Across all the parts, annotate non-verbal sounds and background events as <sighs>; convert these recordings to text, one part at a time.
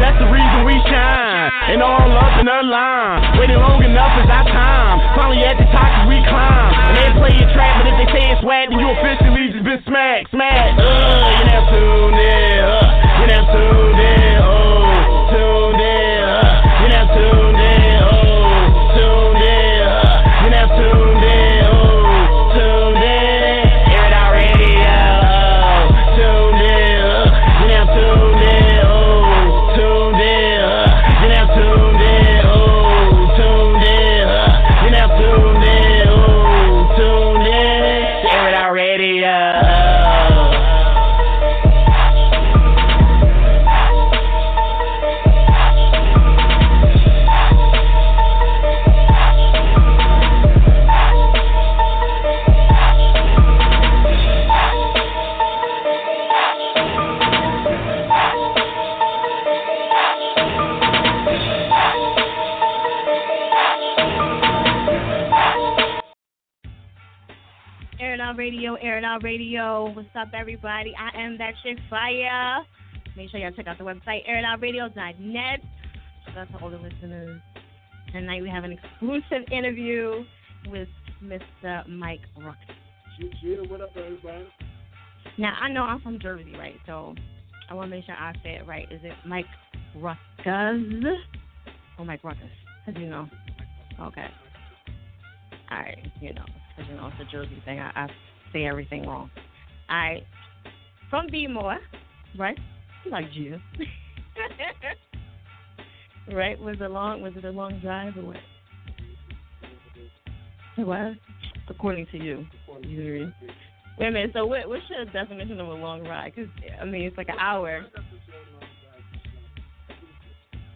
That's the reason we shine. And all up in the line. Waiting long enough is our time. Finally at the top we climb. And they play your track, but if they say it's swag, then you officially just been smacked, smacked. Uh, you never tuned in. Uh, you never tuned in. Up, everybody? I am that chick fire. Make sure y'all check out the website, airitoutradio.net. Shout out to all the listeners. Tonight we have an exclusive interview with Mr. Mike. Jada, what up, everybody? Now, I know I'm from Jersey, right? So I want to make sure I say it right. Is it Mic Ruckazz or oh, Mic Ruckazz? Do you know? Okay. All right, you know, because you know it's a Jersey thing. I, I say everything wrong. Right, from Beemore, right? You like you. <laughs> right? Was it a long? Was it a long drive or what? It was, according to you. you Wait a minute. So what? What's your definition of a long ride? Because I mean, it's like an hour.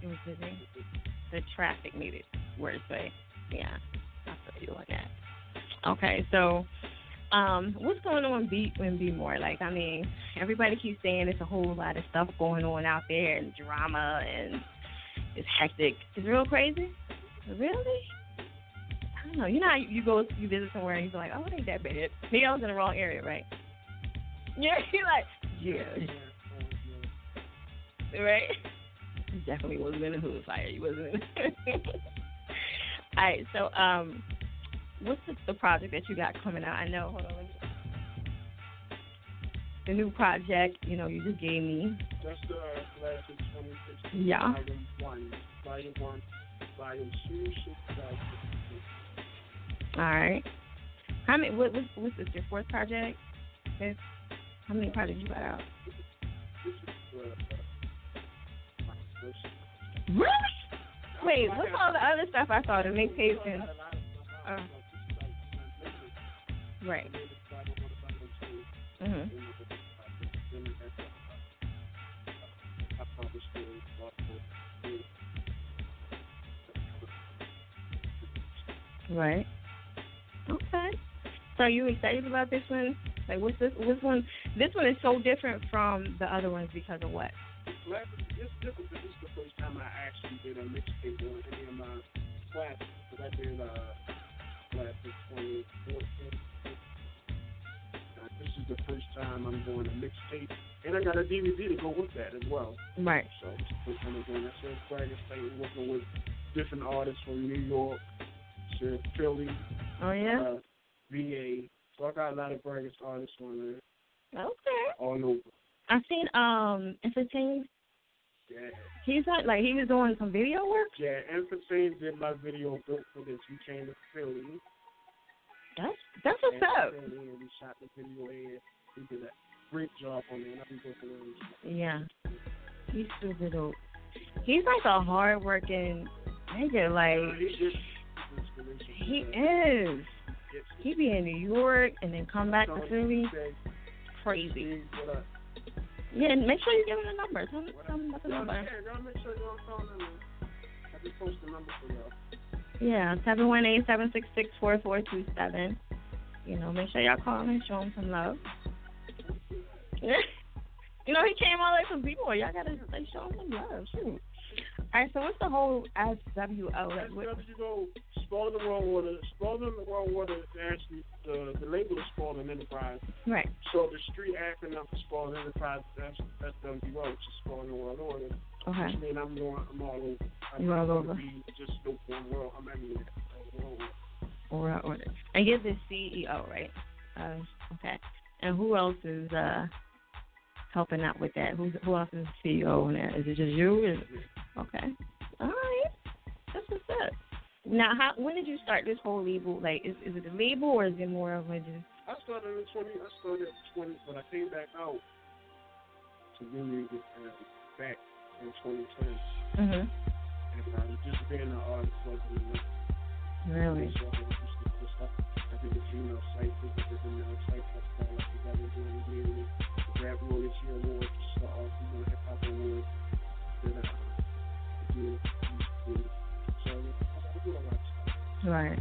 It was busy. The traffic made it worse, right? Yeah, I feel you on that. Okay, so um, what's going on in B in B more? Like, I mean, everybody keeps saying it's a whole lot of stuff going on out there and drama and it's hectic. It's real crazy. Really? I don't know. You know, how you go you visit somewhere and you're like, oh, it ain't that bad. Maybe I was in the wrong area, right? <laughs> Yeah, you're like, yeah, right. You definitely wasn't in the hood fire. You wasn't. In <laughs> All right, so um, what's the, the project that you got coming out? I know. Hold on. Let me, the new project, you know, you just gave me. That's the classic 2016 Yeah. volume one, volume one, volume two, six, five, six, All right. How many? What, what's, what's this? Your fourth project? Fifth? How many projects you got out? This is uh, uh, my first. Really? Wait, what's all the other stuff I saw? The mixtapes and. Uh, right. Mhm. Right. Okay. So are you excited about this one? Like, what's this? This one? This one is so different from the other ones because of what? It's different because this is the first time I actually did a mixtape on any of my classics. Because I did uh, classic 2014. This is the first time I'm doing a mixtape. And I got a DVD to go with that as well. Right. So it's the first time I'm doing that. So it's exciting working with different artists from New York to Philly, Oh yeah. uh, VA. So I got a lot of greatest artists on there. Okay. All over. I seen um Infantine. Yeah. He's not like he was doing some video work. Yeah, Infantine did my video built for this. He came to Philly. That's that's what's and up. And we shot the video there. He did a great job on it. And I've been working on it. Yeah, he's super dope. He's like a hard working nigga. Like He is. He be in New York and then come back to Philly. Crazy. Yeah, and make sure you give him the number. Tell him, tell him about the Yeah, number. y'all make sure y'all call him. I just post the number for y'all. Yeah, seven one eight seven six six four four two seven. You know, make sure y'all call him and show him some love. <laughs> you know, he came all the way from B-boy. Y'all gotta like show him some love. Shoot. All right, so what's the whole SWO? Like, what, go Spalding the Wrong Water. Spalding the Wrong Water is actually the the label is Spalding Enterprise. right. So the street acronym for Spalding Enterprise that's that's WO, which is Spalding World Order. Okay. Which means I'm going I'm all over. I'm You're all over. just one world. I'm everywhere. All over. Order. And you're the CEO, right? Uh, okay. And who else is uh helping out with that? Who who else is CEO on that? Is it just you? Is, okay. All right. That's what's up. Now, how when did you start this whole label? Like, is is it a label or is it more of a just? I started in 20. I started at 20, but I came back out to really get uh, back in 2010. Mhm. And uh, just being an artist wasn't enough. Really? So I just did this stuff. I did the female site, the female site festival, like we got into it immediately. The Rap Royalty Award, just the All Female Hip Hop Award. Then uh, did, did, so I did a lot of stuff. Right.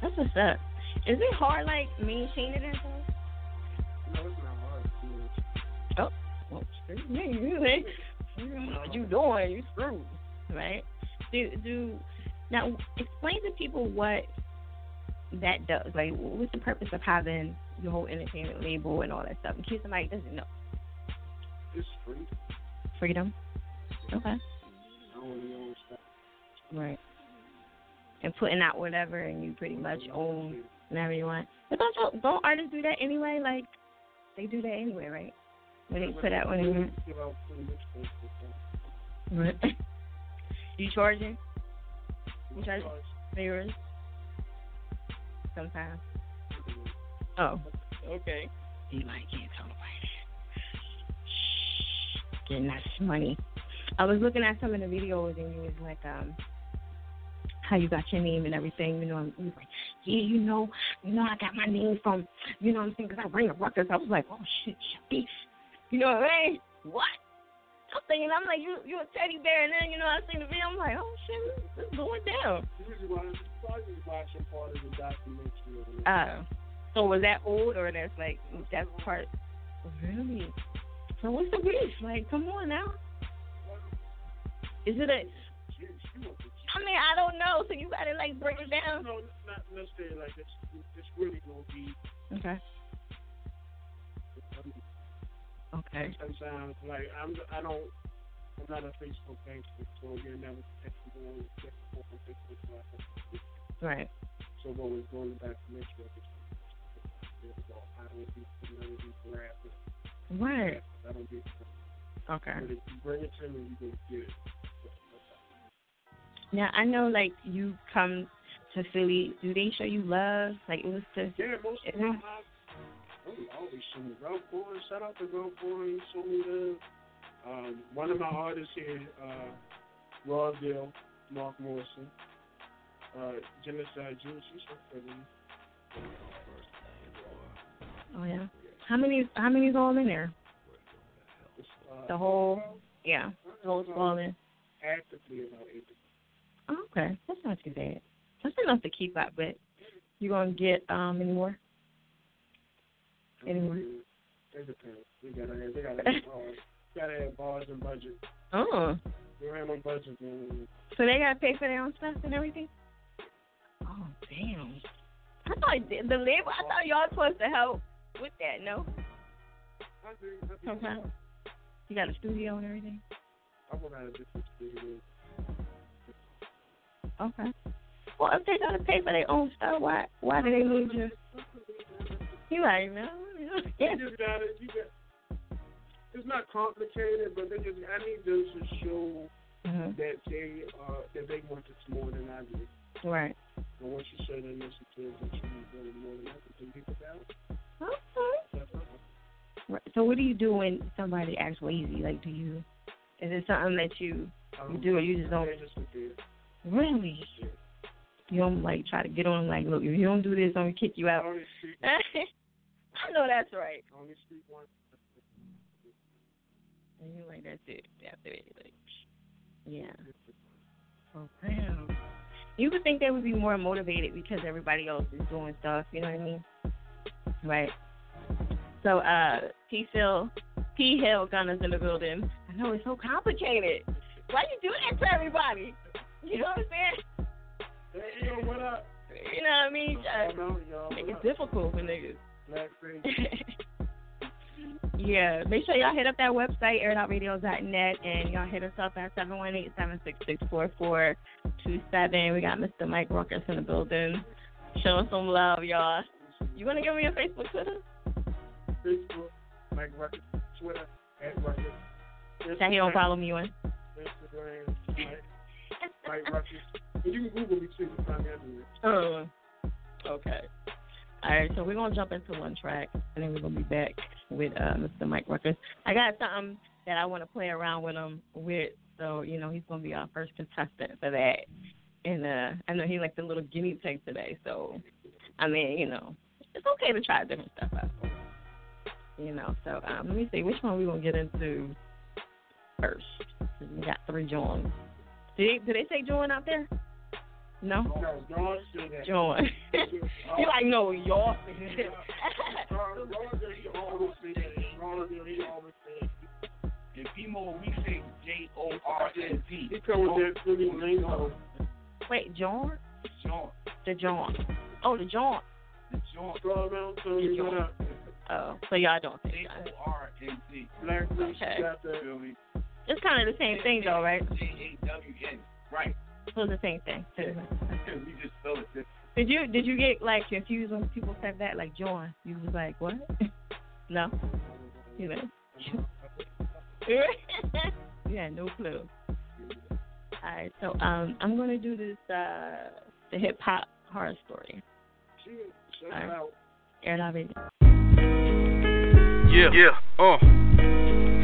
That's what's up. Is it hard, like maintaining that though? No, it's not hard. You know, it's- Well, excuse <laughs> me. You like, what you doing? You screwed, right? Do do now explain to people what that does. Like, what's the purpose of having your whole entertainment label and all that stuff? In case somebody doesn't know, It's free. freedom. Okay. Right. And putting out whatever, and you pretty much own whatever you want. But don't don't artists do that anyway? Like, they do that anyway, right? When they put out one. Give out free mixtapes and stuff. Right. you charging? You charge for yours? Sometimes. Oh. Okay. Like can't tell nobody that. Getting that money. I was looking at some of the videos and you was like, um, how you got your name and everything. You know, was like, yeah, you know, you know, I got my name from, you know what I'm saying? Because I bring a records. I was like, oh shit, beef. You know what I mean? What? I'm thinking, I'm like, you, you a teddy bear, and then you know, I seen the video. I'm like, oh shit, this is going down. Usually watch- watching part of the documentary. or Uh, so was that old or that's like that's part? Really? So what's the beef? Like, come on now. Is it a? She- she was a- I mean, I don't know. So you gotta like break it down. No, not necessarily like it's, it's really gonna be. Okay. Okay. Sometimes like I'm I don't I'm not a Facebook gangster, so you're never texting on Facebook on Facebook. so I have- Right. So what was going back to week is I don't be never be grabbed. Right. I don't be. Okay. But if you bring it to me, you can get it. Now I know like you come to Philly. Do they show you love? Like it was to. Yeah, most of the time, I always show me Ralph Boy. Shout out to Ralph Boy. He showed me the um, one of my artists here, uh, Rawdale, Mark Morrison, uh, Genocide Juice. He's from Philly. Oh yeah. How many? How many's all in there? Uh, The whole. Yeah. The whole all in. actively about eight. Oh, okay, that's not too bad. That's enough to keep up with. You gonna get um any more? Anyway. It depends. We gotta have, <laughs> we gotta have bars. gotta have bars and budget. Oh, We don't have budget, so they gotta pay for their own stuff and everything. Oh damn! I thought the label. I thought y'all supposed to help with that. No. I do. I do. Sometimes. You got a studio and everything. I would have a different studio. Okay. Well, if they gotta pay for their own stuff, why why do they lose you? You right, <laughs> man. You just gotta, you got, it's not complicated, but they just I need them to show hmm that they uh that they want this more than I do. Right. And once you show them initiative that you need them more than I do, then people about. Okay. So what do you do when somebody acts lazy? Like, do you? Is it something that you you Um, do, or you just don't? just. Really? Yeah. You don't like try to get on like, look, if you don't do this, I'm gonna kick you out. <laughs> Only speak, I know that's right. only speak once. And you're like, that's it. After it, like, yeah. Oh damn. You would think they would be more motivated because everybody else is doing stuff. You know what I mean? Right. So, uh, P. Hill, P. Hill Gunners in the building. I know it's so complicated. Why you do that to everybody? You know what I'm saying? Hey, yo, what up? You know what I mean? No, y'all. What it up? difficult for niggas. Black yeah, make sure y'all hit up that website, airitoutradio.net, and y'all hit us up at 718-766-4427. We got Mr. Mic Ruckazz in the building. Show us some love, y'all. You want to give me your Facebook, Twitter? Facebook, Mic Ruckazz, Twitter, at Ruckazz. That he don't follow me on. Instagram, Mic, Mic Ruckazz. And you can Google me too. You can find me everywhere. Oh, okay. All right, so we're gonna jump into one track, and then we're gonna be back with uh, Mr. Mic Ruckazz. I got something that I want to play around with him with, so you know he's gonna be our first contestant for that. And uh, I know he like the little guinea pig today, so I mean, you know, it's okay to try different stuff out. You know, so um, let me see which one we gonna get into first. We got three joins. Did they, did they say join out there? No. No, don't say that. Join. <laughs> you like no y'all. Ron- Ron said he always say that. <laughs> Ron he always say that. In Pimo, we say J O R N T. He come with that Philly lingo. Wait, John? John. The John. Oh, the John. The John. Go around to me. Oh, so y'all don't say J John. O R N T. Black Okay. got that. It's kind of the same thing though, right? J A W N. Right. So it's the same thing. too. just spell it different. Did you did you get like confused when people said that like John? You was like what? <laughs> no, you know. <laughs> yeah, no clue. All right, so um, I'm gonna do this uh the hip hop horror story. Alright. out. Air it out, baby. Yeah, yeah, uh.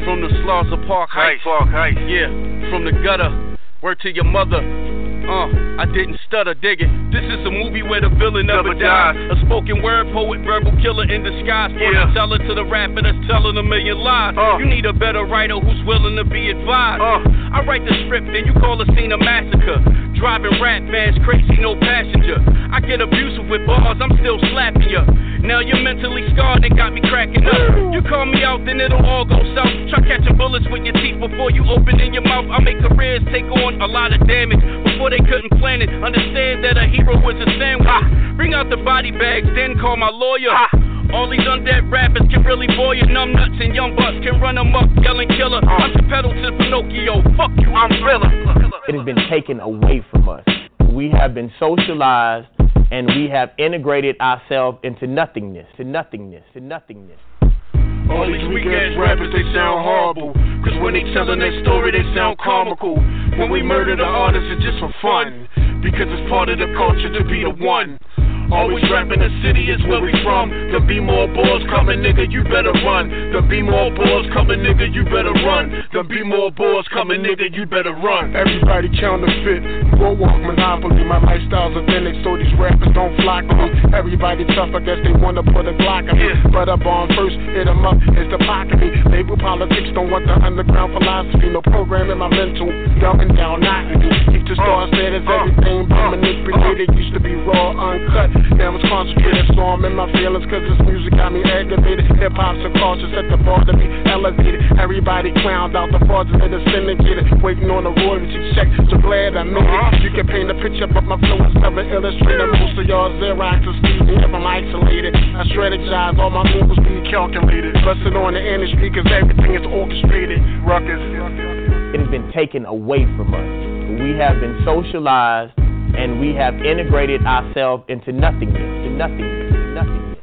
From the Slaughter Park Heights, Park Heights, yeah. From the gutter, word to your mother. Uh, I didn't stutter, dig it. This is a movie where the villain never, dies. A spoken word poet, verbal killer in disguise. Yeah. Teller to the rapper that's telling a million lies. You need a better writer who's willing to be advised. I write the script, then you call a scene a massacre. Driving rap vans, crazy, no passenger. I get abusive with bars, I'm still slapping ya. Now you're mentally scarred and got me cracking up. You call me out, then it'll all go south. Try catching bullets with your teeth before you open in your mouth. I make careers take on a lot of damage before they couldn't plan it. Understand that a hero was a sandwich. Bring out the body bags, then call my lawyer. All these undead rappers can really bore you. Numb nuts and young bucks can run them up, yelling killer. I'm the pedal to Pinocchio. Fuck you, I'm Thriller. it has been taken away from us. We have been socialized and we have integrated ourselves into nothingness, to nothingness, to nothingness. All these weak ass rappers, they sound horrible. Cause when they tellin' their story, they sound comical. When we murder the artists, it's just for fun. Because it's part of the culture to be the one. Always rapping the city is where we from. There be more boys coming, nigga, you better run. There be more boys coming, nigga, you better run. There be more boys coming, nigga, you better run. Everybody counterfeit, walk monopoly. My lifestyle's authentic, so these rappers don't flock me. Everybody tough, I guess they wanna put a Glock on me. But up on first, hit 'em up, it's the pocket me. Label politics don't want the underground philosophy. No program in my mental, dumbing down, not me. Keep the uh, star status, uh, everything uh, been manipulated. Used to be raw, uncut. Now it's concentrated, in my feelings, cause this music got me aggravated. Hip hop's a culture, set the bar to be elevated. Everybody clowned out the fraudulent and syndicated, waiting on a royalty check. So glad I made it. You can paint a picture, but my flow is never illustrated. Most of y'all Xerox is speaking if I'm isolated. I strategize, all my moves be calculated. Busting on the industry, cause everything is orchestrated. Ruckazz. It has been taken away from us. We have been socialized and we have integrated ourselves into nothingness, to nothingness, to nothingness.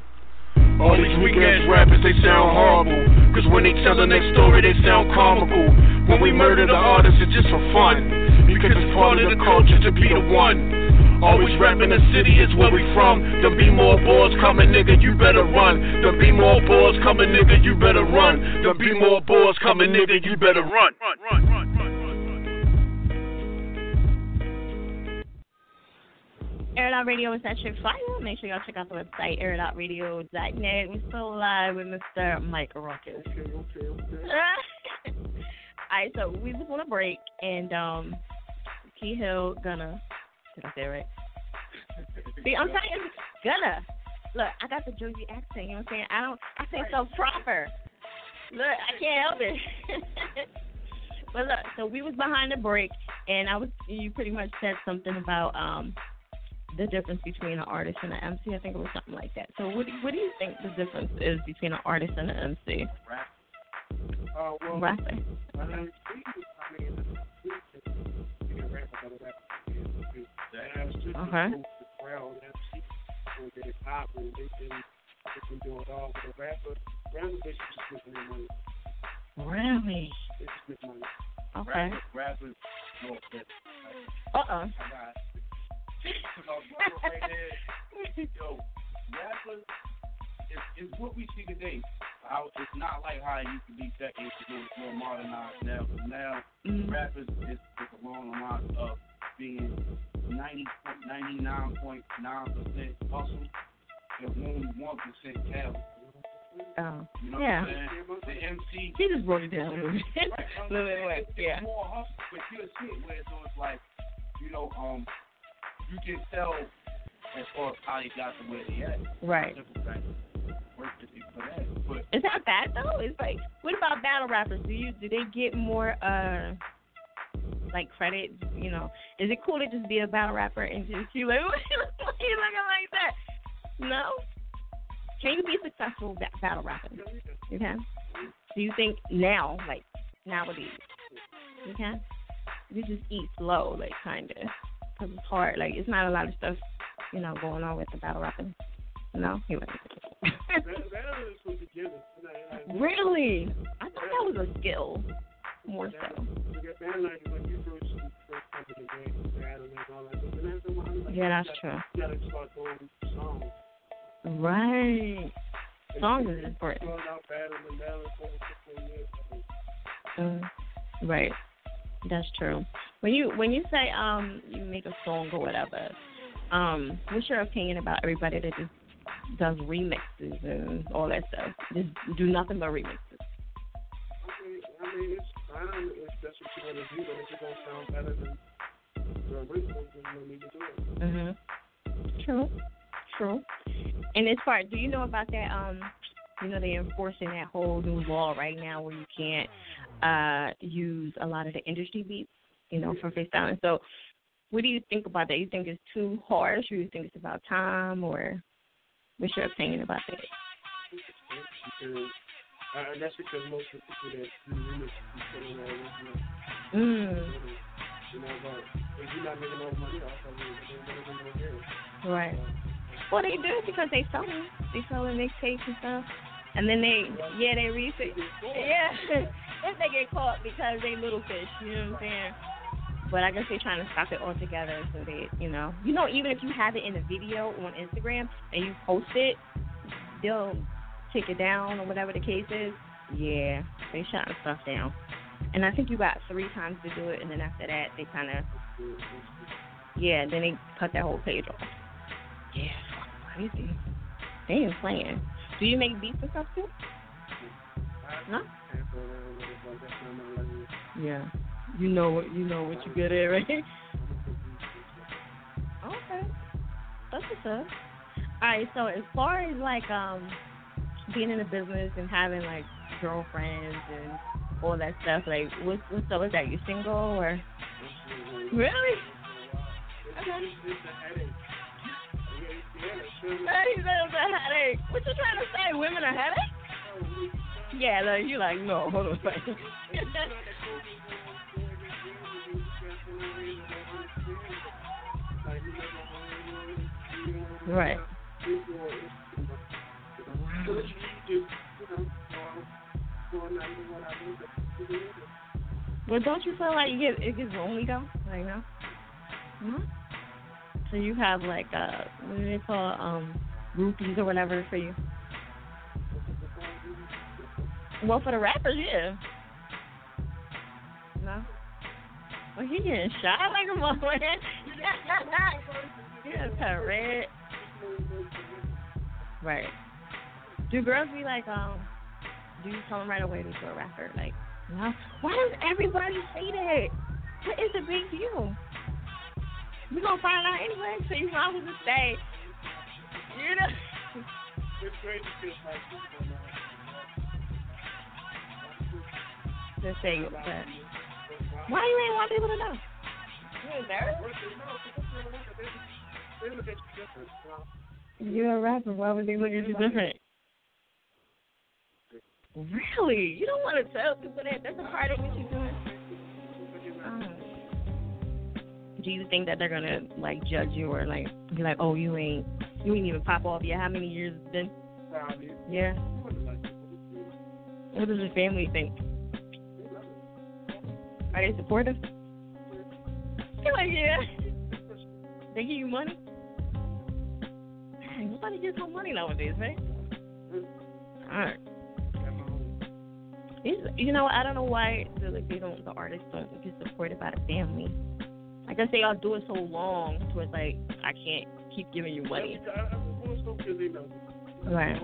All these weak ass rappers, they sound horrible. Cause when they tellin' their story, they sound comical. When we murder the artists, it's just for fun. Because it's part of the culture to be the one. Always rapping the city is where we from. There be more boys coming, nigga, you better run. There be more boys coming, nigga, you better run. There be more boys coming, nigga, you better run. run, run, run, Air It Out Radio is your fire. Make sure y'all check out the website, airitoutradio.net. We're still live with Mr. Mic Ruckazz. <laughs> All right, so we just want to break, and um, Key Hill gonna did I say it right? See, I'm telling you, gonna look. I got the Jersey accent. You know what I'm saying? I don't. I say so proper. Look, I can't help it. <laughs> but look, so we was behind the break, and I was. You pretty much said something about um the difference between an artist and an MC. I think it was something like that. So what do, what do you think the difference is between an artist and an MC? Uh, well, Rapping. I mean, I mean, you can rap about rap. Okay. Crowd, MC, when they pop, and they can, they can do it all. But a rapper, rapper basically just making their money. Really? They just make money. Okay. Uh uh I got right there. Yo, rappers is, is what we see today. How, it's not like how it used to be decades ago. It's more modernized now. Now, Mm. rappers is, along the lines of being 90, 99.9% hustle and only 1% talent. Oh. You know Yeah. The MC. He just broke it down a little bit. Right, a little bit it's, it's Yeah. more hustle, but you'll see it where it's like, you know, um, you can tell as far as how they got to where they at. Right. Simple fact. Work ethic for that. But Is that bad though? It's like, what about battle rappers? Do you do they get more uh like credit? You know, is it cool to just be a battle rapper and just you like, <laughs> what you looking like that? No. Can you be successful ba- battle rapping? You can. Do you think now, like nowadays, you can? You just eat slow, like kind of, it's. Like it's not a lot of stuff, you know, going on with the battle rapping. No, he wasn't. That, that is put together. Like, like, Really? I thought that was a skill. More so. You get band like when you first first come to the game, battling and all that. But then after a while, like, Yeah, that's true. gotta- You gotta start throwing songs. Right. Songs is important. Throwing out battling, battling, for 15 years. Mm, right. That's true. When you when you say um you make a song or whatever, um, what's your opinion about everybody that just does remixes and all that stuff? Just do nothing but remixes. I mean, I mean, it's fine if that's what you want to do, but if it's gonna sound better than the original, then you need to do it. Mhm. True. True. And as far, do you know about that? Um, you know they're enforcing that whole new law right now where you can't uh use a lot of the industry beats, you know, for freestyling. So, what do you think about that? You think it's too harsh, or you think it's about time, or what's your opinion about that? Because, uh, that's because most of the people that do selling their original. Mm. You know, but if you're not making no money off of it, are gonna? Right. Well, they do because they sell them. They sell the mixtapes and stuff, and then they, yeah, they refix. Yeah, <laughs> if they get caught because they little fish, you know what I'm saying? But I guess they're trying to stop it altogether so they, you know, you know, even if you have it in a video on Instagram and you post it, they'll take it down or whatever the case is. Yeah, they shutting stuff down. And I think you got three times to do it, and then after that, they kind of, yeah, then they cut that whole page off. Yeah, crazy. They ain't playing. Do you make beats and stuff too? No. Yeah. You know what you know what you good at, right? Okay. That's what's up. Alright, so as far as like um being in the business and having like girlfriends and all that stuff, like what's what's up with that? You single or Really? Okay. Hey, it's a headache. What you trying to say? Women are headaches? Yeah, like you like no, hold on a second. <laughs> right. it. But don't you feel like you get it gets lonely though? Like no. No. So you have like uh what do they call um groupies or whatever for you? Well, for the rappers, yeah. No. Well, he getting shot like a motherfucker. <laughs> of red. Right. Do girls be like, um, do you tell them right away that you're a rapper? Like, no. Why does everybody say that? What is the big deal? We gonna find out anyway, so you might as well just say, you know. It's to like people know. Just say that. Why you ain't want people to know? You embarrassed? They look at you different. you know? You're a rapper. Why would they look at you different? Really? You don't want to tell people that? That's a part of what you're doing. Do you think that they're gonna like judge you or like be like, oh, you ain't, you ain't even pop off yet? How many years it's been? Five years. Yeah. What does your family think? Are they supportive? They're like, yeah. They give you money? Dang, nobody gets no money nowadays, right? Alright. You know, I don't know why the, like they don't the artists don't get supported by the family. I they all do it so long, so it's like I can't keep giving you money. Right.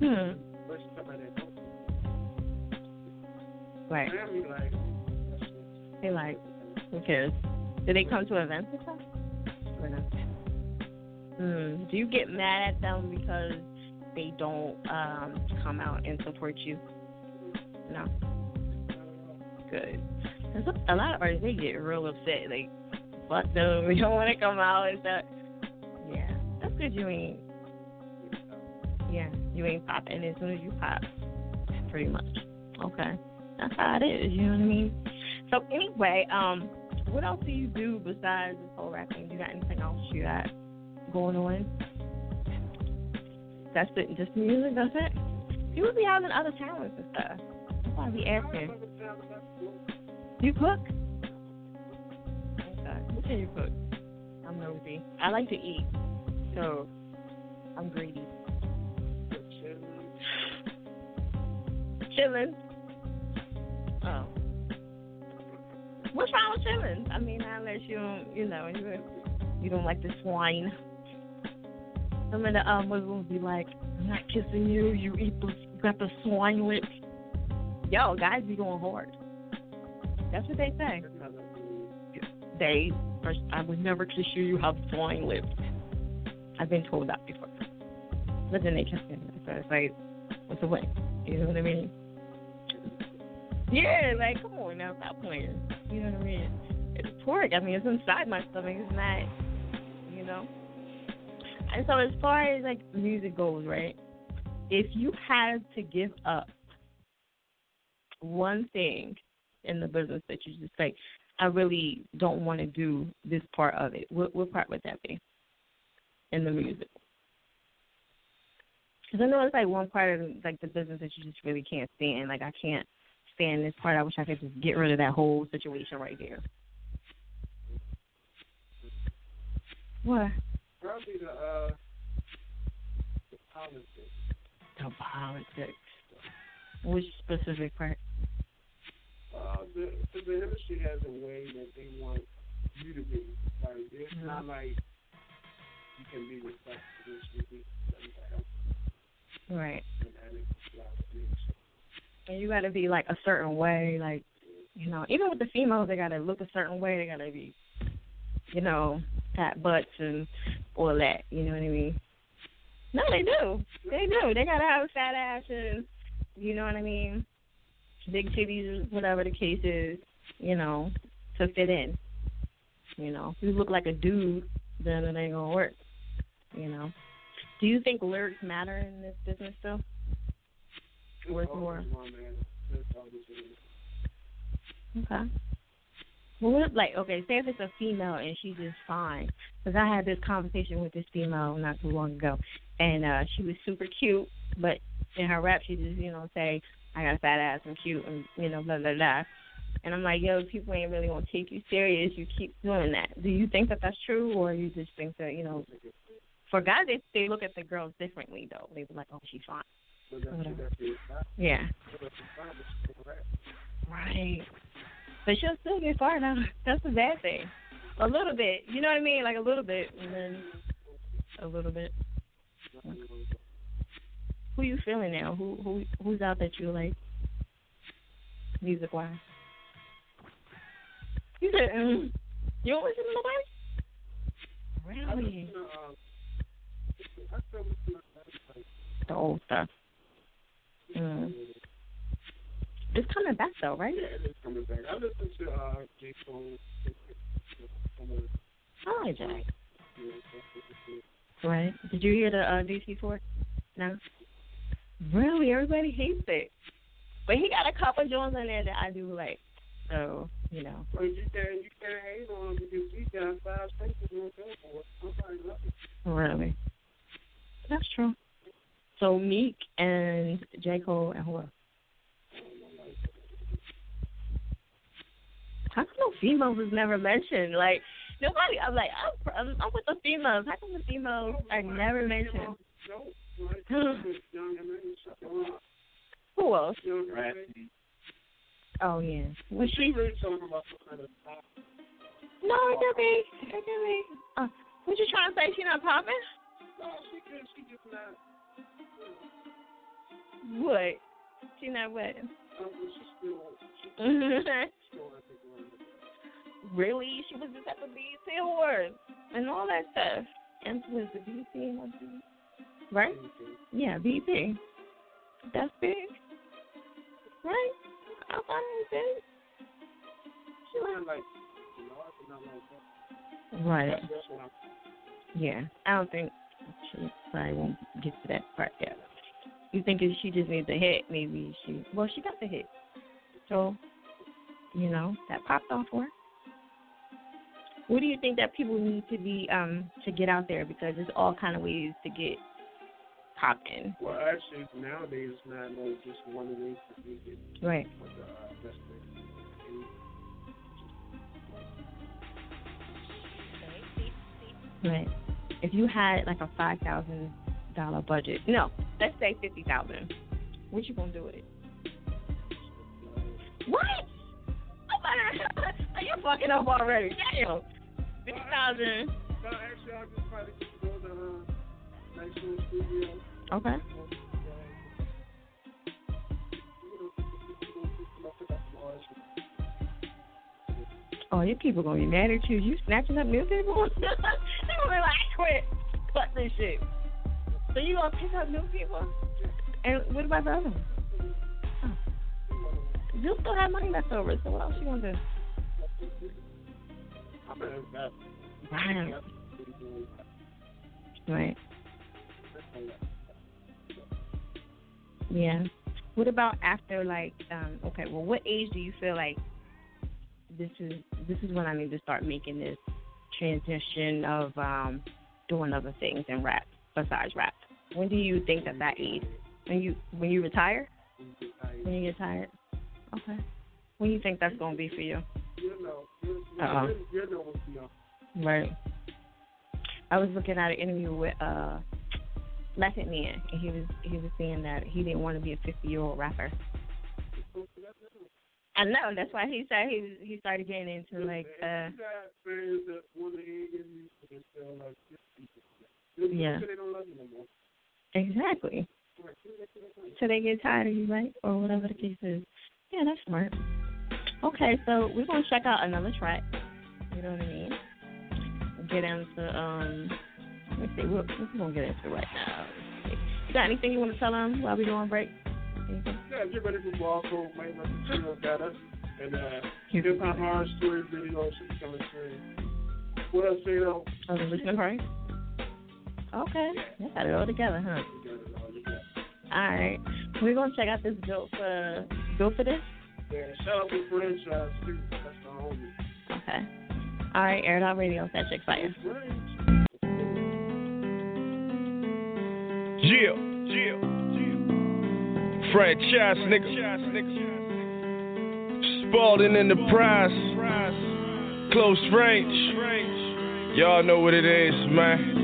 Hmm. Right. They like, who cares? Do they come to events and stuff? Or no? Hmm. Do you get mad at them because they don't um come out and support you? No. Good. There's a, a lot of artists they get real upset. Like, <laughs> fuck them. <laughs> We don't want to come out and stuff. Yeah, that's good. You ain't. Yeah, you ain't popping as soon as you pop. Pretty much. Okay. That's how it is. You know what I mean? So anyway, um, what else do you do besides this whole rapping? Do you got anything else you got going on? That's it. Just music. That's it. People be having other talents and stuff. That's why I be asking. You cook? Okay. What can you cook? I'm nosy. I like to eat, so I'm greedy. <sighs> Chillin'. Oh. What's wrong with chillin'? I mean, unless you you know, you you don't like the swine. Some of the um Muslims be like, I'm not kissing you. You eat the, you got the swine lips. Yo, guys be going hard. That's what they say. They, first, I would never kiss you. You have swine lips. I've been told that before. But then they kiss me. So it's like, what's the way? You know what I mean? Yeah, like, come on now, stop playing. You know what I mean? It's pork. I mean, it's inside my stomach. It's not, you know? And so as far as, like, music goes, right? If you had to give up one thing in the business that you just like, I really don't want to do this part of it. What what part would that be in the music? Because I know it's like one part of like the business that you just really can't stand. Like I can't stand this part. I wish I could just get rid of that whole situation right there. What? Probably the, uh, the politics. The politics. Which specific part? Uh, the, the industry has a way that they want you to be. Like, it's Mhm. not like you can be respectful. This, you be, Right. and that is a lot of things. And you got to be like a certain way, like you know, even with the females, they got to look a certain way. They got to be, you know, fat butts and all that. You know what I mean? No, they do. They do. They got to have fat asses. You know what I mean? Big titties, whatever the case is. You know, to fit in. You know, if you look like a dude, then it ain't gonna work. You know. Do you think lyrics matter in this business though? Or it's more? Always one, man. That's always what it is. Okay. Well, what if, like, okay, say if it's a female and she's just fine. Because I had this conversation with this female not too long ago, and uh she was super cute, but in her rap she just, you know, say, I got a fat ass, I'm cute, and you know, blah blah blah. And I'm like, yo, people ain't really gonna take you serious. You keep doing that. Do you think that that's true, or you just think that you know, for guys they they look at the girls differently though. They be like, oh, she's fine. Yeah. Right. But she'll still get fired out. That's the bad thing. A little bit. You know what I mean? Like a little bit and then a little bit. Who you feeling now? Who who who's out that you like music wise? You said mm, you don't listen to nobody? Really? The old stuff. Mm. It's coming back though, right? Yeah, it is coming back. I listened to uh, J. Cole. I like Jack. Right. Did you hear the uh, DC4? No. Really, everybody hates it. But he got a couple joints in there that I do like. So you know. Well, you can't you can't hate on him because he got five stations on Billboard. Somebody love. Really. That's true. So Meek and J Cole and who else? How come no females was never mentioned? Like nobody. I'm like I'm, I'm, I'm with the females. How come the females are never mentioned? <laughs> Who else? Oh yeah. Was she? really talking about some kind of pop? No, it could be. It could be. Uh, what you trying to say? She not popping? No, she could. She just not. What? She not what? Um, she's still. She's <laughs> still, I think, one of the really? She was just at the BET Awards and all that stuff. And was the BET one too? Right? Yeah, BET. That's big. Right? I thought it was big. Right. Yeah. I don't think she probably won't get to that part yet. You think if she just needs a hit, maybe she well, she got the hit. So, you know, that popped off for her. What do you think that people need to be um to get out there because there's all kind of ways to get popping. Well, actually, nowadays it's not no just one to do it. Right. But uh, that's the. Right. If you had like a five thousand dollar budget, no, let's say fifty thousand. What you gonna do with it? What? Oh God, <laughs> you're fucking up already. Damn. Fifty thousand. No, actually, I'll just probably Okay. Oh, your people gonna be mad at you. You snatching up new people? <laughs> they gonna be like, quit. Fuck this shit. So you gonna pick up new people? And what about the other. You still have money left over, so what else you gonna do? Wow. Right. Yeah. What about after like um okay, well what age do you feel like this is this is when I need to start making this transition of um doing other things in rap besides rap? When do you think that that age? When you when you retire? When you get tired? Okay. When you think that's gonna be for you? You know, you, you, Uh-oh. you, you know what's. Right. I was looking at an interview with uh Method Man and he was he was saying that he didn't want to be a fifty year old rapper. I know, that's why he said he he started getting into like uh in. Yeah. Exactly. So they get tired of you, right? Or whatever the case is. Yeah, that's smart. Okay, so we're gonna check out another track. You know what I mean? Get into um let me see, what what we gonna get into right now. Let's. You got anything you wanna tell them while we go on break? Anything? Yeah, get ready for ball code. Man, material got us. And uh, hip hop horror story video should be coming soon. What else, you know? Oh, the listening party? Okay. You got it all together, huh? All right. We're gonna check out this built for built for this? Yeah, shout out to franchise too. That's the homie. Okay. All right, Air It Radio, that chick Jill, Jill, Jill. Franchise nigga. Spalding in the prize. Close range. Y'all know what it is, man.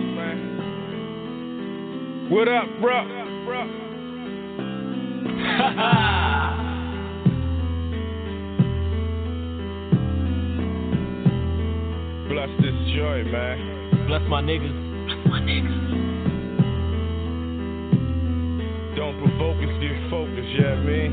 What up, bro? <laughs> Bless this joy, man. Bless my niggas. Don't provoke us, get focused, yeah, I mean.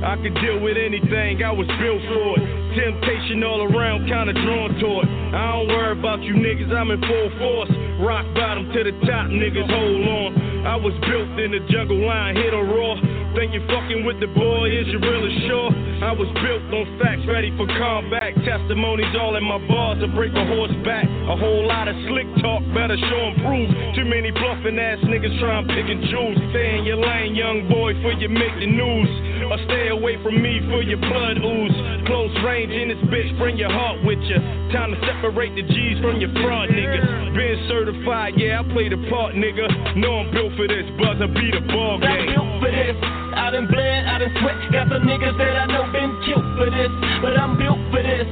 I could deal with anything, I was built for it. Temptation all around, kinda drawn to it. I don't worry about you niggas, I'm in full force. Rock bottom to the top, niggas hold on. I was built in the jungle line, hit or raw. Think you fucking with the boy, is you really sure? I was built on facts, ready for combat. Testimonies all in my bars to break a horse back. A whole lot of slick talk, better show and prove. Too many bluffing ass niggas trying to pick and choose. Stay in your lane, young boy, for you make the news. Or stay away from me for your blood ooze. Close range in this bitch, bring your heart with you. Time to separate the G's from your fraud niggas. Been certified, yeah, I play the part, nigga. Know I'm built for this, buzz, I beat a ball I'm game. built for this. I done bled, I done sweat. Got some niggas that I know been killed for this, but I'm built for this.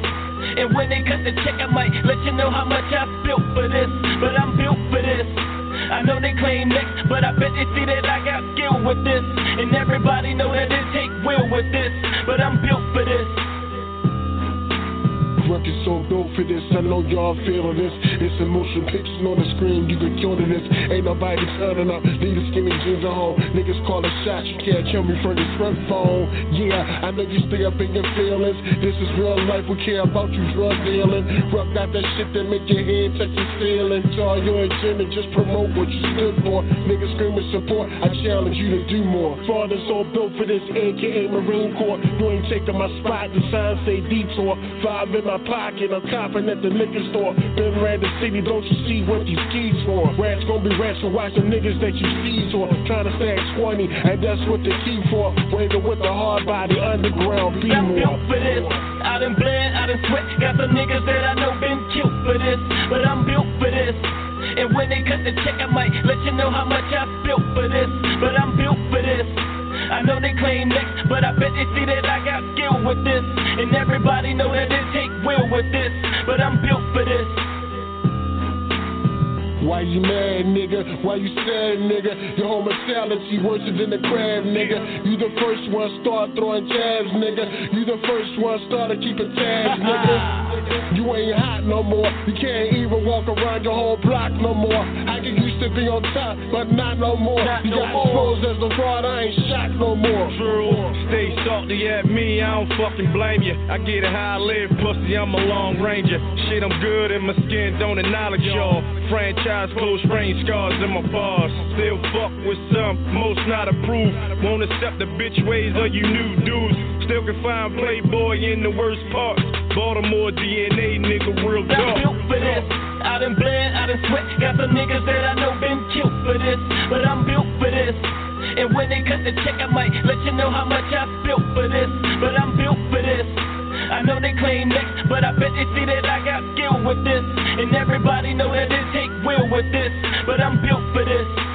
And when they cut the check, I might let you know how much I built for this, but I'm built for this. I know they claim next, but I bet they see that I got skill with this. And everybody know that it take will with this, but I'm built for this. Record so built for this, I know y'all feeling this. It's a motion picture on the screen, you can kill to this. Ain't nobody turning up, leave the skinny jeans at home. Niggas call a shot, you can't kill me from your front phone. Yeah, I know you stay up in your feelings. This is real life, we care about you drug dealing. Rock out that shit that make your head touch your ceiling. All your agenda, just promote what you stood for. Niggas screaming support, I challenge you to do more. Fathers all built for this, aka Marine Corps. You ain't taking my spot, the sign say detour. Five in my pocket, I'm copping at the liquor store. Been around the city, don't you see what these keys for? Rats gonna be rats, so watch the niggas that you seize for. Trying to stack 20, and that's what the key for. Waving with the hard body, underground, be I'm more. built for this. I done bled, I done sweat. Got some niggas that I know been killed for this, but I'm built for this. And when they cut the check, I might let you know how much I built for this, but I'm built for this. I know they claim next, but I bet they see that I got skill with this. And everybody know that it take will with this, but I'm built for this. Why you mad, nigga? Why you sad, nigga? Your homicidity worse than the crab, nigga. You the first one start throwing jabs, nigga. You the first one started keeping tabs, <laughs> nigga. You ain't hot no more. You can't even walk around your whole block no more. I get used to be on top, but not no more. You got exposed as the fraud, I ain't shocked no more. True. Stay salty at me, I don't fucking blame you. I get it how I live, pussy, I'm a long ranger. Shit, I'm good and my skin don't acknowledge y'all. Franchise close range scars in my bars. Still fuck with some, most not approved. Won't accept the bitch ways of you new dudes. Still can find Playboy in the worst parts. Baltimore DNA, nigga, real I'm I done bled, I done sweat. Got some niggas that I know been killed for this, but I'm built for this. And when they cut the check, I might let you know how much I built for this, but I'm built for this. I know they claim next, but I bet they see that I got skill with this. And everybody know that it take will with this, but I'm built for this.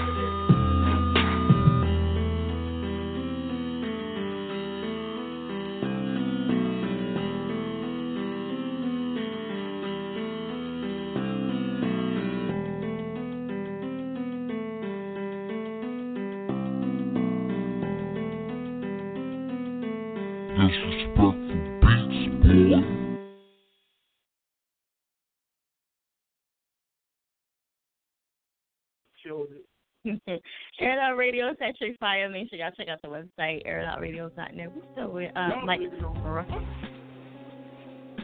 Radio is Centric Fire. Make sure y'all check out the website, airoutradio.net. We still with uh, Y'all Mike niggas Ruffin.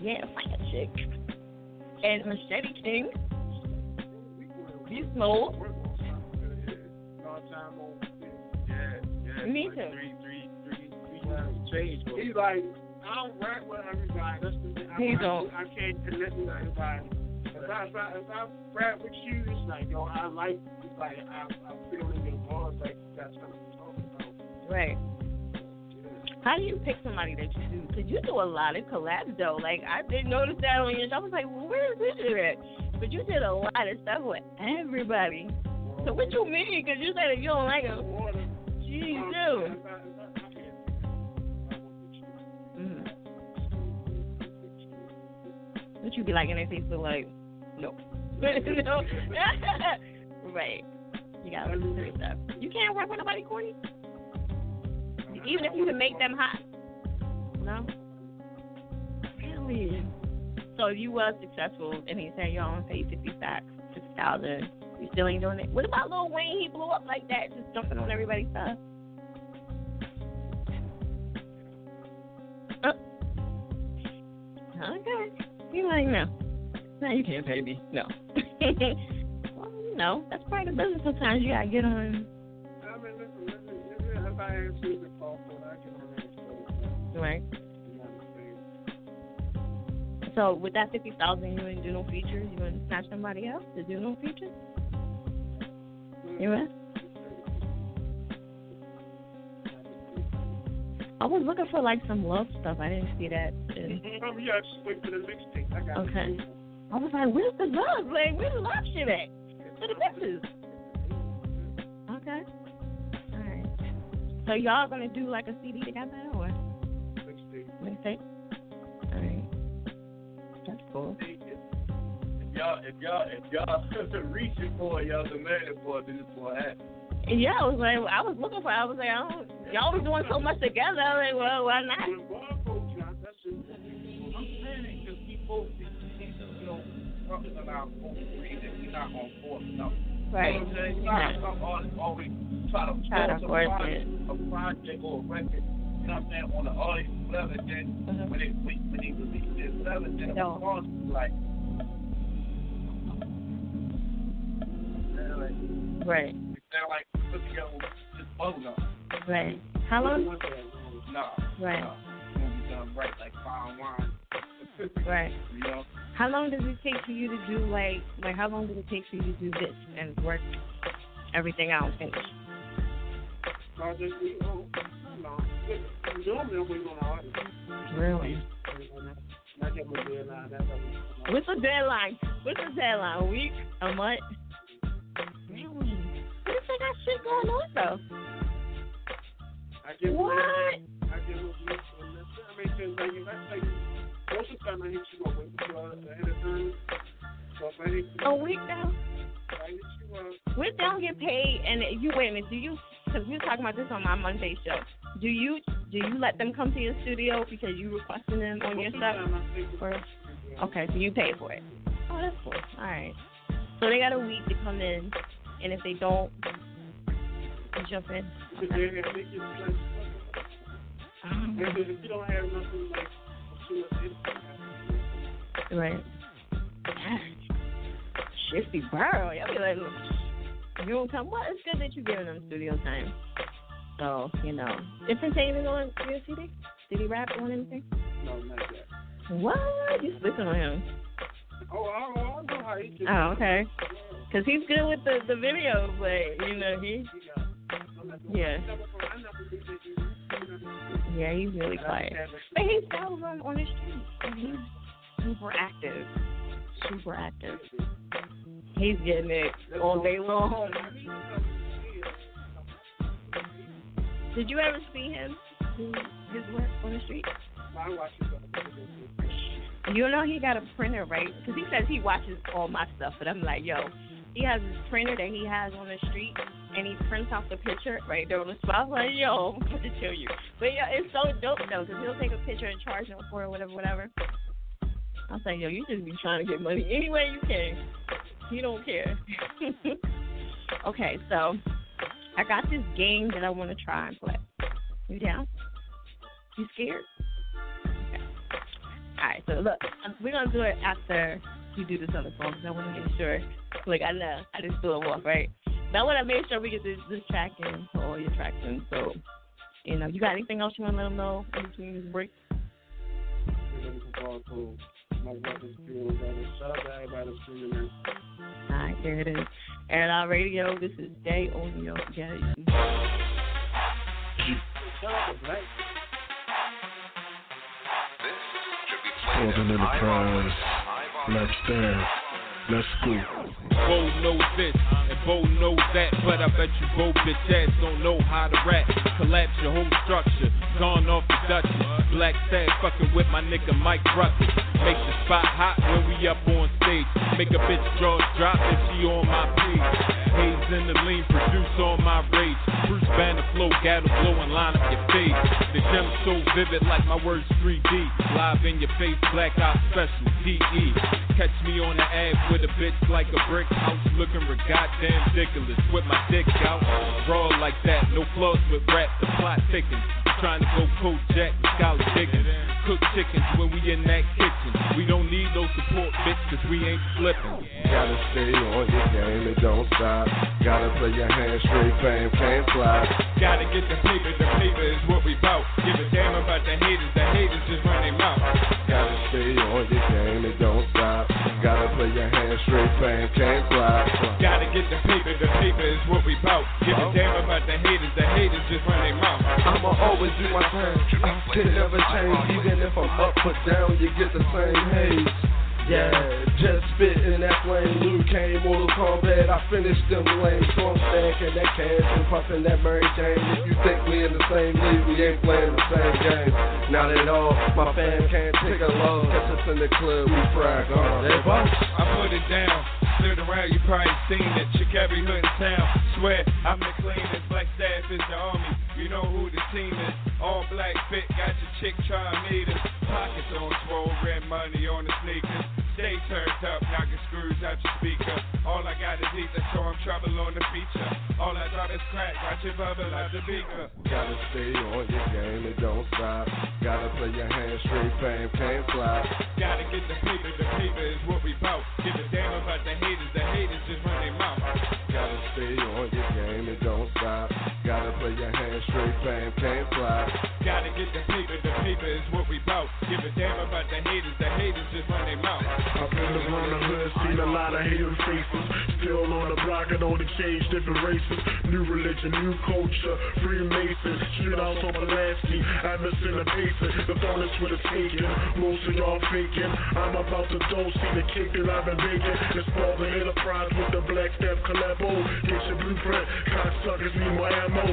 Yeah, Fire Chick. And Machete King. You smooth. Me too. Three, three, three, three times change. He's like, I don't rap with everybody. That's the thing. I, He I, don't. I can't connect with everybody. If I, if I, if I rap with you, it's like, yo, I like, it's like, I, I feel in Right. How do you pick somebody that you do? Because you do a lot of collabs, though. Like, I didn't notice that on your show. I was like, where is this at? But you did a lot of stuff with everybody. So what you mean? Because you said if you don't like geez, dude. Mm. What you be like, say so like, no, no, <laughs> right? You gotta listen to stuff. You can't work with nobody corny, even if you can make them hot. No, really. So if you was successful, and he said you only paid fifty stacks, six thousand, You still ain't doing it. What about Lil Wayne? He blew up like that, just jumping on everybody's stuff. Uh, okay. You like no. No, you can't pay me. No. <laughs> know, that's part of the business. Sometimes you gotta get on. I mean, listen, listen, if I answer the call I can Right. So with that fifty thousand, you wouldn't do no features. You wouldn't snatch somebody else to do no features. Hmm. You what? I was looking for like some love stuff. I didn't see that. in- yeah, just wait for the mixtape. I got Okay. it. I was like, where's the love? Like, where's the love shit at? Where the bitches? Okay. All right. So y'all gonna do like a CD together or Mixtape. All right. That's cool. If y'all, if y'all, if y'all <laughs> reaching for it, y'all demanding for it, then it's gonna happen. Yeah, I was like, I was looking for. I was like, I don't. Y'all was doing so much together. I was like, well, why not? When Bob told you, that's just I'm saying it because we both, you know, something about both agree we're not on force enough. Right. You know what I'm saying? Not some always try to Try to force a project, it. a project or a record, you know what I'm saying, on the audience level, then Mhm. when they when, when they release this level, then No. of course it's like, Right. it like put together with just bubble gum. Right. How long? Nah, Right. nah, it's gonna be done right like fine wine. Right. You know? How long does it take for you to do like like how long does it take for you to do this and work everything out and finish? project we own. I'm waiting on the artist. Really? I get my deadline. That's how we- What's the deadline? What's the deadline? A week? A month? Really? What if they got shit going on though? I What? I get what you and that's. I mean, 'cause like if I say most of the time I hit you up uh, ahead of time. So if I hit you A week now? I hit up. When don't get paid and you wait a minute, do you because we were talking about this on my Monday show. Do you do you let them come to your studio because you requesting them on your Most of the stuff? Or okay, so you pay for it. Oh, that's cool. All right. So they got a week to come in, and if they don't, you jump in. Because they have they get like Um, if you don't have nothing like too much info, right. Shifty Burrow. Y'all be like, you don't come. Well, it's good that you're giving them studio time. So you know, different even on your CD. Did he rap on anything? no, not yet. What? You sleeping on him? Oh, I, I know how he can. Oh, okay. Cause he's good with the the video, but you know he, yeah, yeah, he's really quiet. But he still run on the street. and He's super active, super active. He's getting it all day long. Did you ever see him do his work on the street? I watch it. You know he got a printer, right? Because he says he watches all my stuff, but I'm like, yo, he has this printer that he has on the street, and he prints out the picture right there on the spot. I'm like, yo, I'm going to tell you. But yeah, it's so dope though, because he'll take a picture and charge him for it, whatever, whatever. I was like, yo, you just be trying to get money any way you can. He don't care. <laughs> okay, so I got this game that I want to try and play. You down? You scared? Okay. All right, so look, we're gonna do it after you do this on the phone because I want to make sure. Like I know I just threw them off, right? But I want to make sure we get this this track in for all your tracks in. So, you know, you got anything else you want to let them know in between this break? My brother's funeral, brother. Shout out to everybody that's tuning in. All right, there it is. It Out Radio. This is Day Audio. Yeah. Shout out to Black. Northern Black Star, Let's go. Bo knows this and Bo knows that, but I bet you both bitch ass don't know how to rap. Collapse your whole structure, gone off the Duchess. Black Stag fucking with my nigga Mic Ruckazz. Make the spot hot when we up on stage. Make a bitch jaws drop if she on my page. Haze in the lean, produce on my rage. Bruce Banner flow, gather blow and line up your face. The gem's so vivid like my words 3D. Live in your face, black eye special, DE. Catch me on the ab with a bitch like a brick house, looking for goddamn ridiculous. With my dick out, raw like that, no flaws with rap, the plot thickens. Trying to go Kojak Scholar Diggins. Cook chickens when we in that kitchen. We don't need no support, bitch, cause we ain't flipping. Gotta stay on your game and don't stop. Gotta play your hand straight, fam, can't slide. Gotta get the paper, the paper is what we bout. Give a damn about the haters, the haters just run their mouth. Gotta stay on your game and don't stop. Gotta play your hand straight, fam, can't slide. Gotta get the paper, the paper is what we bout. Give a damn about the haters, the haters just run their mouth. I'ma always do my thing. I can never change, even if I'm up or down, you get the same haze. Yeah, just spitting in that flame. Liu Kang, Mortal Kombat. I finished them lame. So I'm stacking that cash and puffing that Mary Jane. If you think we in the same league, we ain't playing the same game. Not at all. My fam can't take a loss. Catch us in the club, we. They boss. I put it down. Stood around, you probably seen it. Check every hood in town. Swear, I'm the cleanest. Black staff is the army. You know who the team is. All black fit, got your chick trying to meet us. Pockets on swole, red money on the sneakers. Stay turned up, knocking screws out your speaker. All I got is ether, so I'm trouble on the feature. All I got is crack, got your bubble out the beaker. Gotta stay on your game and don't stop. Gotta play your hand straight, fam, can't slide. Gotta get the paper, the paper is what we bout. Give a damn about the haters, the haters just run their mouth. Gotta stay on your game and don't stop. Gotta play your hand straight, fam, can't slide. Gotta get the paper, the paper is what we bout. Give a damn about the haters, the haters just run their mouth. I've been around the hood, seen a lot of hating faces. The the different races. New religion, new culture, Freemasons. House on Pulaski, and Payson. The basin, the bonus with a taken, most of y'all faking. I'm about to dose, see the cake that I've been baking. It's for the enterprise with the black step collabo. Get your blueprint, cocksuckers need more ammo.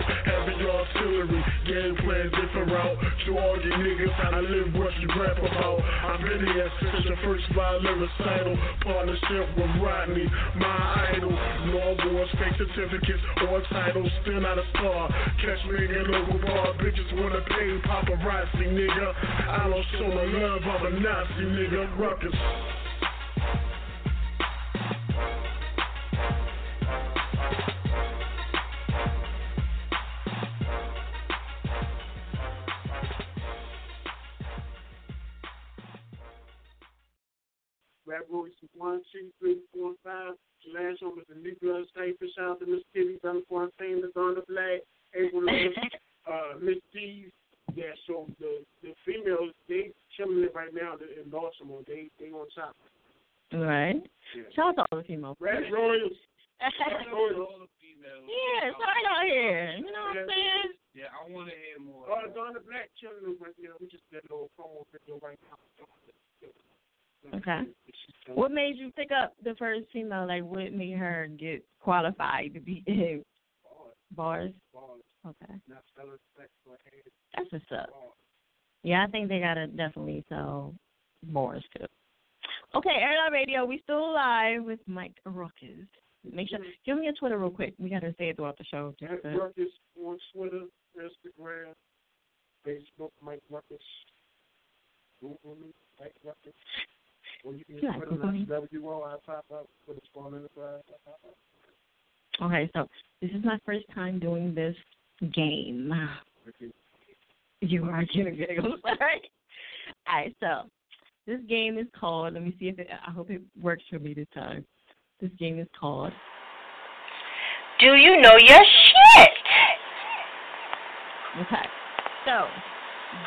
Your artillery, game plan, different route. To all you niggas, I live what you rap about. I've been here since your first violin recital. Partnership with Rodney, my idol. No awards, fake certificates or titles, still not a star. Catch me in a local bar, bitches wanna pay paparazzi, nigga. I don't show no love, I'm a Nazi, nigga. Ruckazz. Rap Royce one, two, three, four, five. Lansing with the New Blood State for shout out to Miss Kitty, Donna Fontaine, the Donna Black, April <laughs> uh Miss D's. Yeah, so the the females they chilling it right now in Baltimore. They they on top. Right. Yeah. Shout out to all the females. Red Royals. <laughs> yeah, start out here. You know what I'm saying? Yeah, I want to hear more. Oh, Donna Black chilling right now. We just did a little promo video right now. Okay. What made you pick up the first female? Like, what made her get qualified to be <laughs> in bars? Okay. That's what's up. Yeah, I think they gotta definitely sell bars too. Okay, Air Out Radio, we still live with Mic Ruckazz. Make sure give me your Twitter real quick. We gotta say it throughout the show. Mic Ruckazz on Twitter, Instagram, Facebook, Mic Ruckazz. Google me, Mic Ruckazz. Or you can You like Twitter, Google me? that's W-O, I pop up with a small enterprise. I pop up. okay, so this is my first time doing this game. You are getting giggles, <laughs> all right? All right, so this game is called. Let me see if it. I hope it works for me this time. This game is called. Do you know your shit? Okay. So,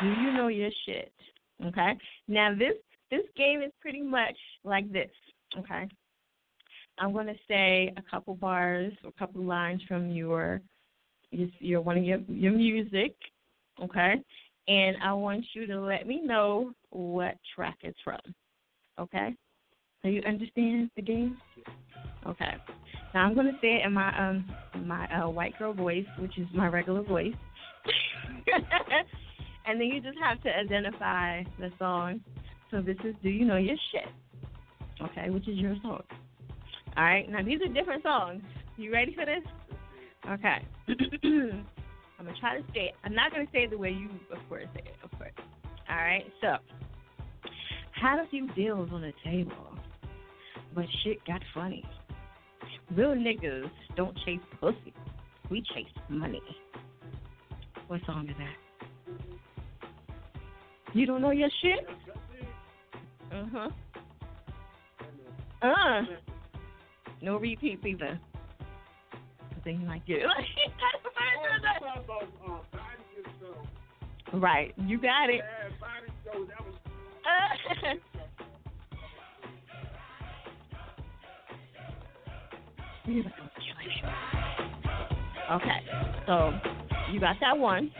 do you know your shit? Okay. Now this this game is pretty much like this. Okay. I'm gonna say a couple bars, or a couple lines from your your, one of your your music. Okay. And I want you to let me know what track it's from. Okay. Do you understand the game? Okay. Now I'm gonna say it in my um my uh, white girl voice, which is my regular voice. <laughs> and then you just have to identify the song. So this is Do You Know Your Shit? Okay, which is your song. All right. Now these are different songs. You ready for this? Okay. <clears throat> I'm gonna try to say it. I'm not gonna say it the way you, of course, say it. Of course. All right. So, had a few deals on the table, but shit got funny. Real niggas don't chase pussy. We chase money. What song is that? You don't know your shit? Huh. Uh. No repeats either. i Thing like it. <laughs> right. You got it. <laughs> Okay, so you got that one.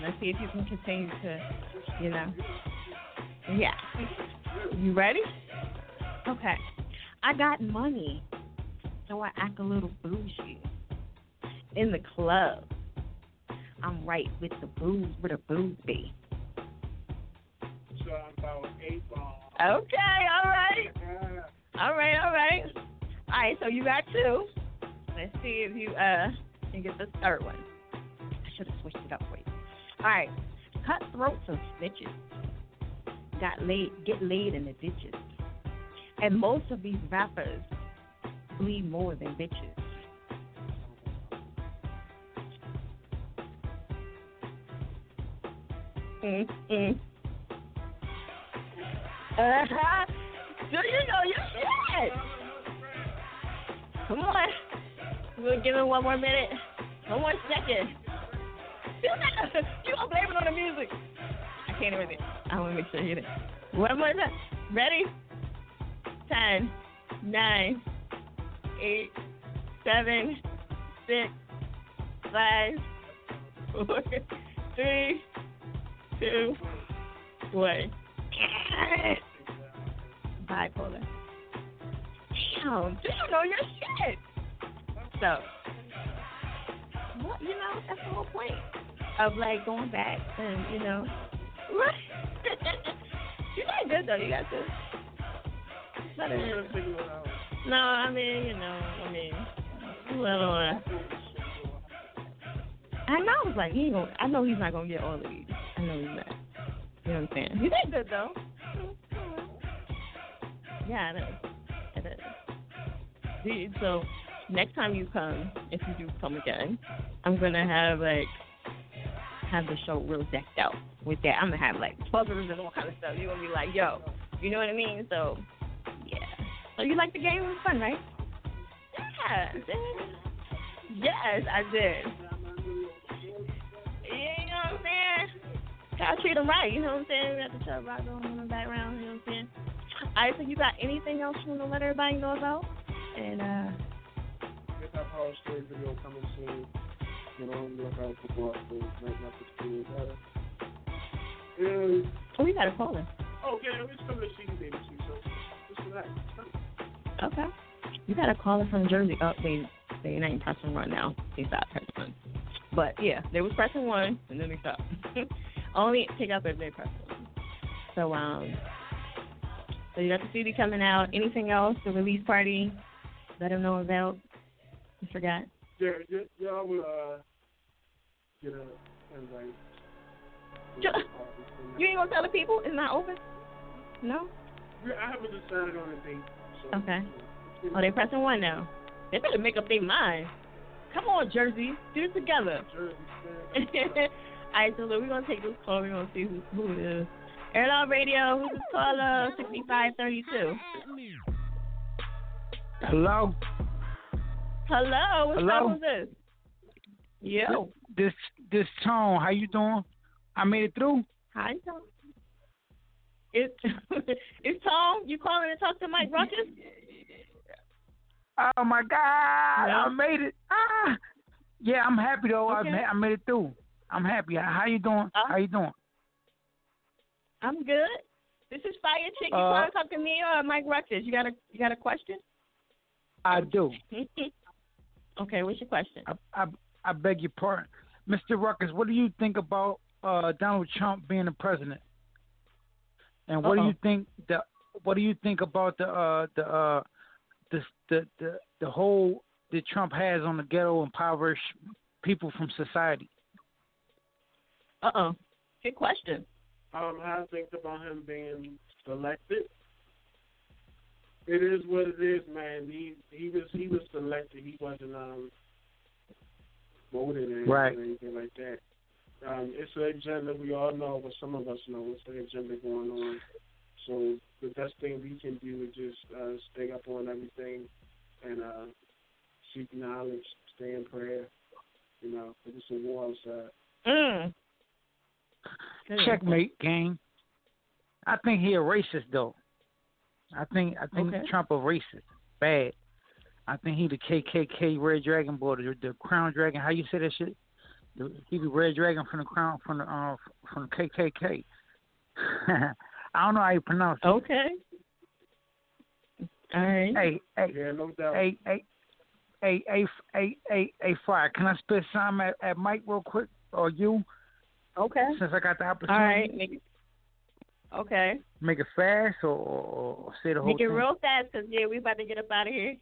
Let's see if you can continue to, you know. Yeah. You ready? Okay. I got money, so I act a little bougie. In the club, I'm right with the booze, where the booze be. So I'm about eight ball. Okay, all right. All right, all right. All right, so you got two. Let's see if you uh can get the third one. I should have switched it up for you. All right, cutthroats and snitches got laid, get laid in the ditches, and most of these rappers bleed more than bitches. Mm-hmm. Uh-huh. You know your shit? Come on. We'll give it one more minute. One more second. you <laughs> gonna blame it on the music. I can't even I wanna make sure you get it. One more time. Ready? Ten, nine, eight, seven, six, five, four, three, two, one. Bipolar. Damn, do you know your shit? So, well, you know, that's the whole point of like going back and you know, <laughs> you got good though. You got good. Better than- no, I mean, you know, I mean, little. Uh, I know. I was like, he ain't gonna. I know he's not gonna get all of these. I know he's not. You know what I'm saying? You did good though. Yeah, it is. It is. So next time you come, if you do come again, I'm gonna have like have the show real decked out with that. I'm gonna have like buzzers and all kind of stuff. You're gonna be like, yo, you know what I mean? So yeah. So you like the game? It was fun, right? Yeah. Yes, I did. Yeah, you know what I'm saying? Gotta treat them right, you know what I'm saying? We got the Chubb Rock going in the background, you know what I'm saying? Alright, so you got anything else you want to let everybody know about? And uh Get that power story video coming soon. You know, look out for boss things, right now for school. And oh, we got a caller. Okay, oh yeah, it's to see you, baby too. So just relax. Okay. You got a caller from Jersey. Oh, they they ain't pressing one now. They stopped pressing one. But yeah, they was pressing one and then they stopped. <laughs> Only pick up if they press one. So um, so you got the CD coming out. Anything else? The release party? Let them know about. I forgot. Yeah, yeah, yeah, I will uh, get a invite. Ju- You ain't gonna tell the people it's not open? No. I haven't decided on a date. So, Okay. Oh, they pressing one now. They better make up their mind. Come on, Jersey, do it together. Jersey, <laughs> All right, so look, we're gonna take this call. We're gonna see who, who it is. Airline Radio, who's this caller? Sixty-five thirty-two. Hello. Hello, what's Hello? up with this? Yo. This this tone, how you doing? I made it through. Hi, Tom. It's <laughs> it's Tom. You calling to talk to Mic Ruckazz? Oh my God, I made it. Ah. Yeah, I'm happy though. I Okay. ma- I made it through. I'm happy. How you doing? Uh, How you doing? I'm good. This is Fire Chick. You Uh, want to talk to me or Mic Ruckazz? You got a you got a question? I do. <laughs> okay, what's your question? I, I I beg your pardon, Mr. Ruckazz. What do you think about uh, Donald Trump being the president? And what do Uh-oh. you think the what do you think about the uh, the uh, the, the the the whole that Trump has on the ghetto impoverished people from society? Uh oh. Good question. Um, how I think about him being selected. It is what it is, man. He he was he was selected. He wasn't um voted or Right. or anything like that. Um, it's an agenda we all know, but some of us know it's an agenda going on. So the best thing we can do is just uh, stay up on everything and uh, seek knowledge, stay in prayer. You know, 'cause it's a war outside. Mm. Checkmate, gang. I think he a racist though. I think I think Okay. Trump a racist. Bad. I think he the KKK Red Dragon boy, the, the Crown Dragon. How you say that shit? The, he the Red Dragon from the Crown from the uh, from the KKK. <laughs> I don't know how you pronounce it. Okay. All right. Hey, hey, Yeah, no doubt. hey, hey, hey, hey, hey, hey, hey, Fire. Can I spit some at, at Mic real quick, or you? Okay. Since I got the All opportunity. right. Make it, okay. Make it fast, or, or, say the whole Make it thing. real fast, cause yeah, we about to get up out of here.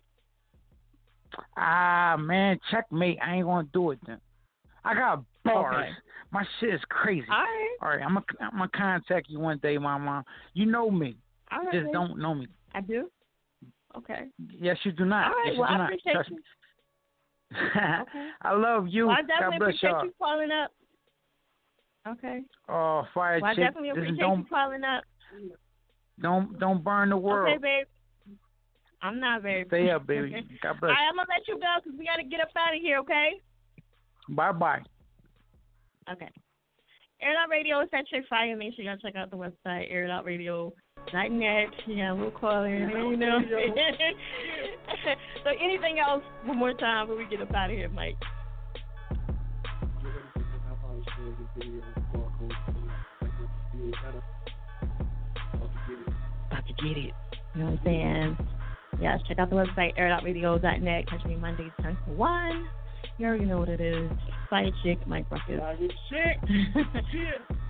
Ah man, checkmate. I ain't gonna do it then. I got bars. Okay. My shit is crazy. All right. All right, I'm gonna I'm gonna contact you one day, mama. You know me. All right. Just don't know me. I do. Okay. Yes, you do not. All right. Yes, well, I appreciate Trust you. me. Okay. <laughs> I love you. Well, I definitely appreciate y'all. you calling up. Okay. Oh, fire Well, I chick. definitely appreciate don't you calling up. don't don't burn the world. Okay, babe. I'm not very. Stay up, <laughs> baby. God All bless. right, I'm gonna let you go because we gotta get up out of here. Okay. Bye bye. Okay. Air It Out Radio is that chick fire. Make sure y'all check out the website, airitoutradio.net. Yeah, we'll call in, you know. <laughs> so anything else, one more time before we get up out of here, Mic. About to get it. You know what I'm saying? Yes, check out the website, airitoutradio.net. Catch me Mondays 10 to 1. You already know what it is. Fire Chick, Mic Ruckazz.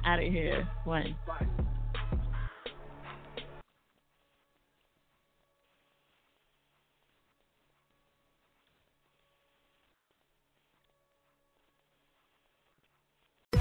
Out of here. One.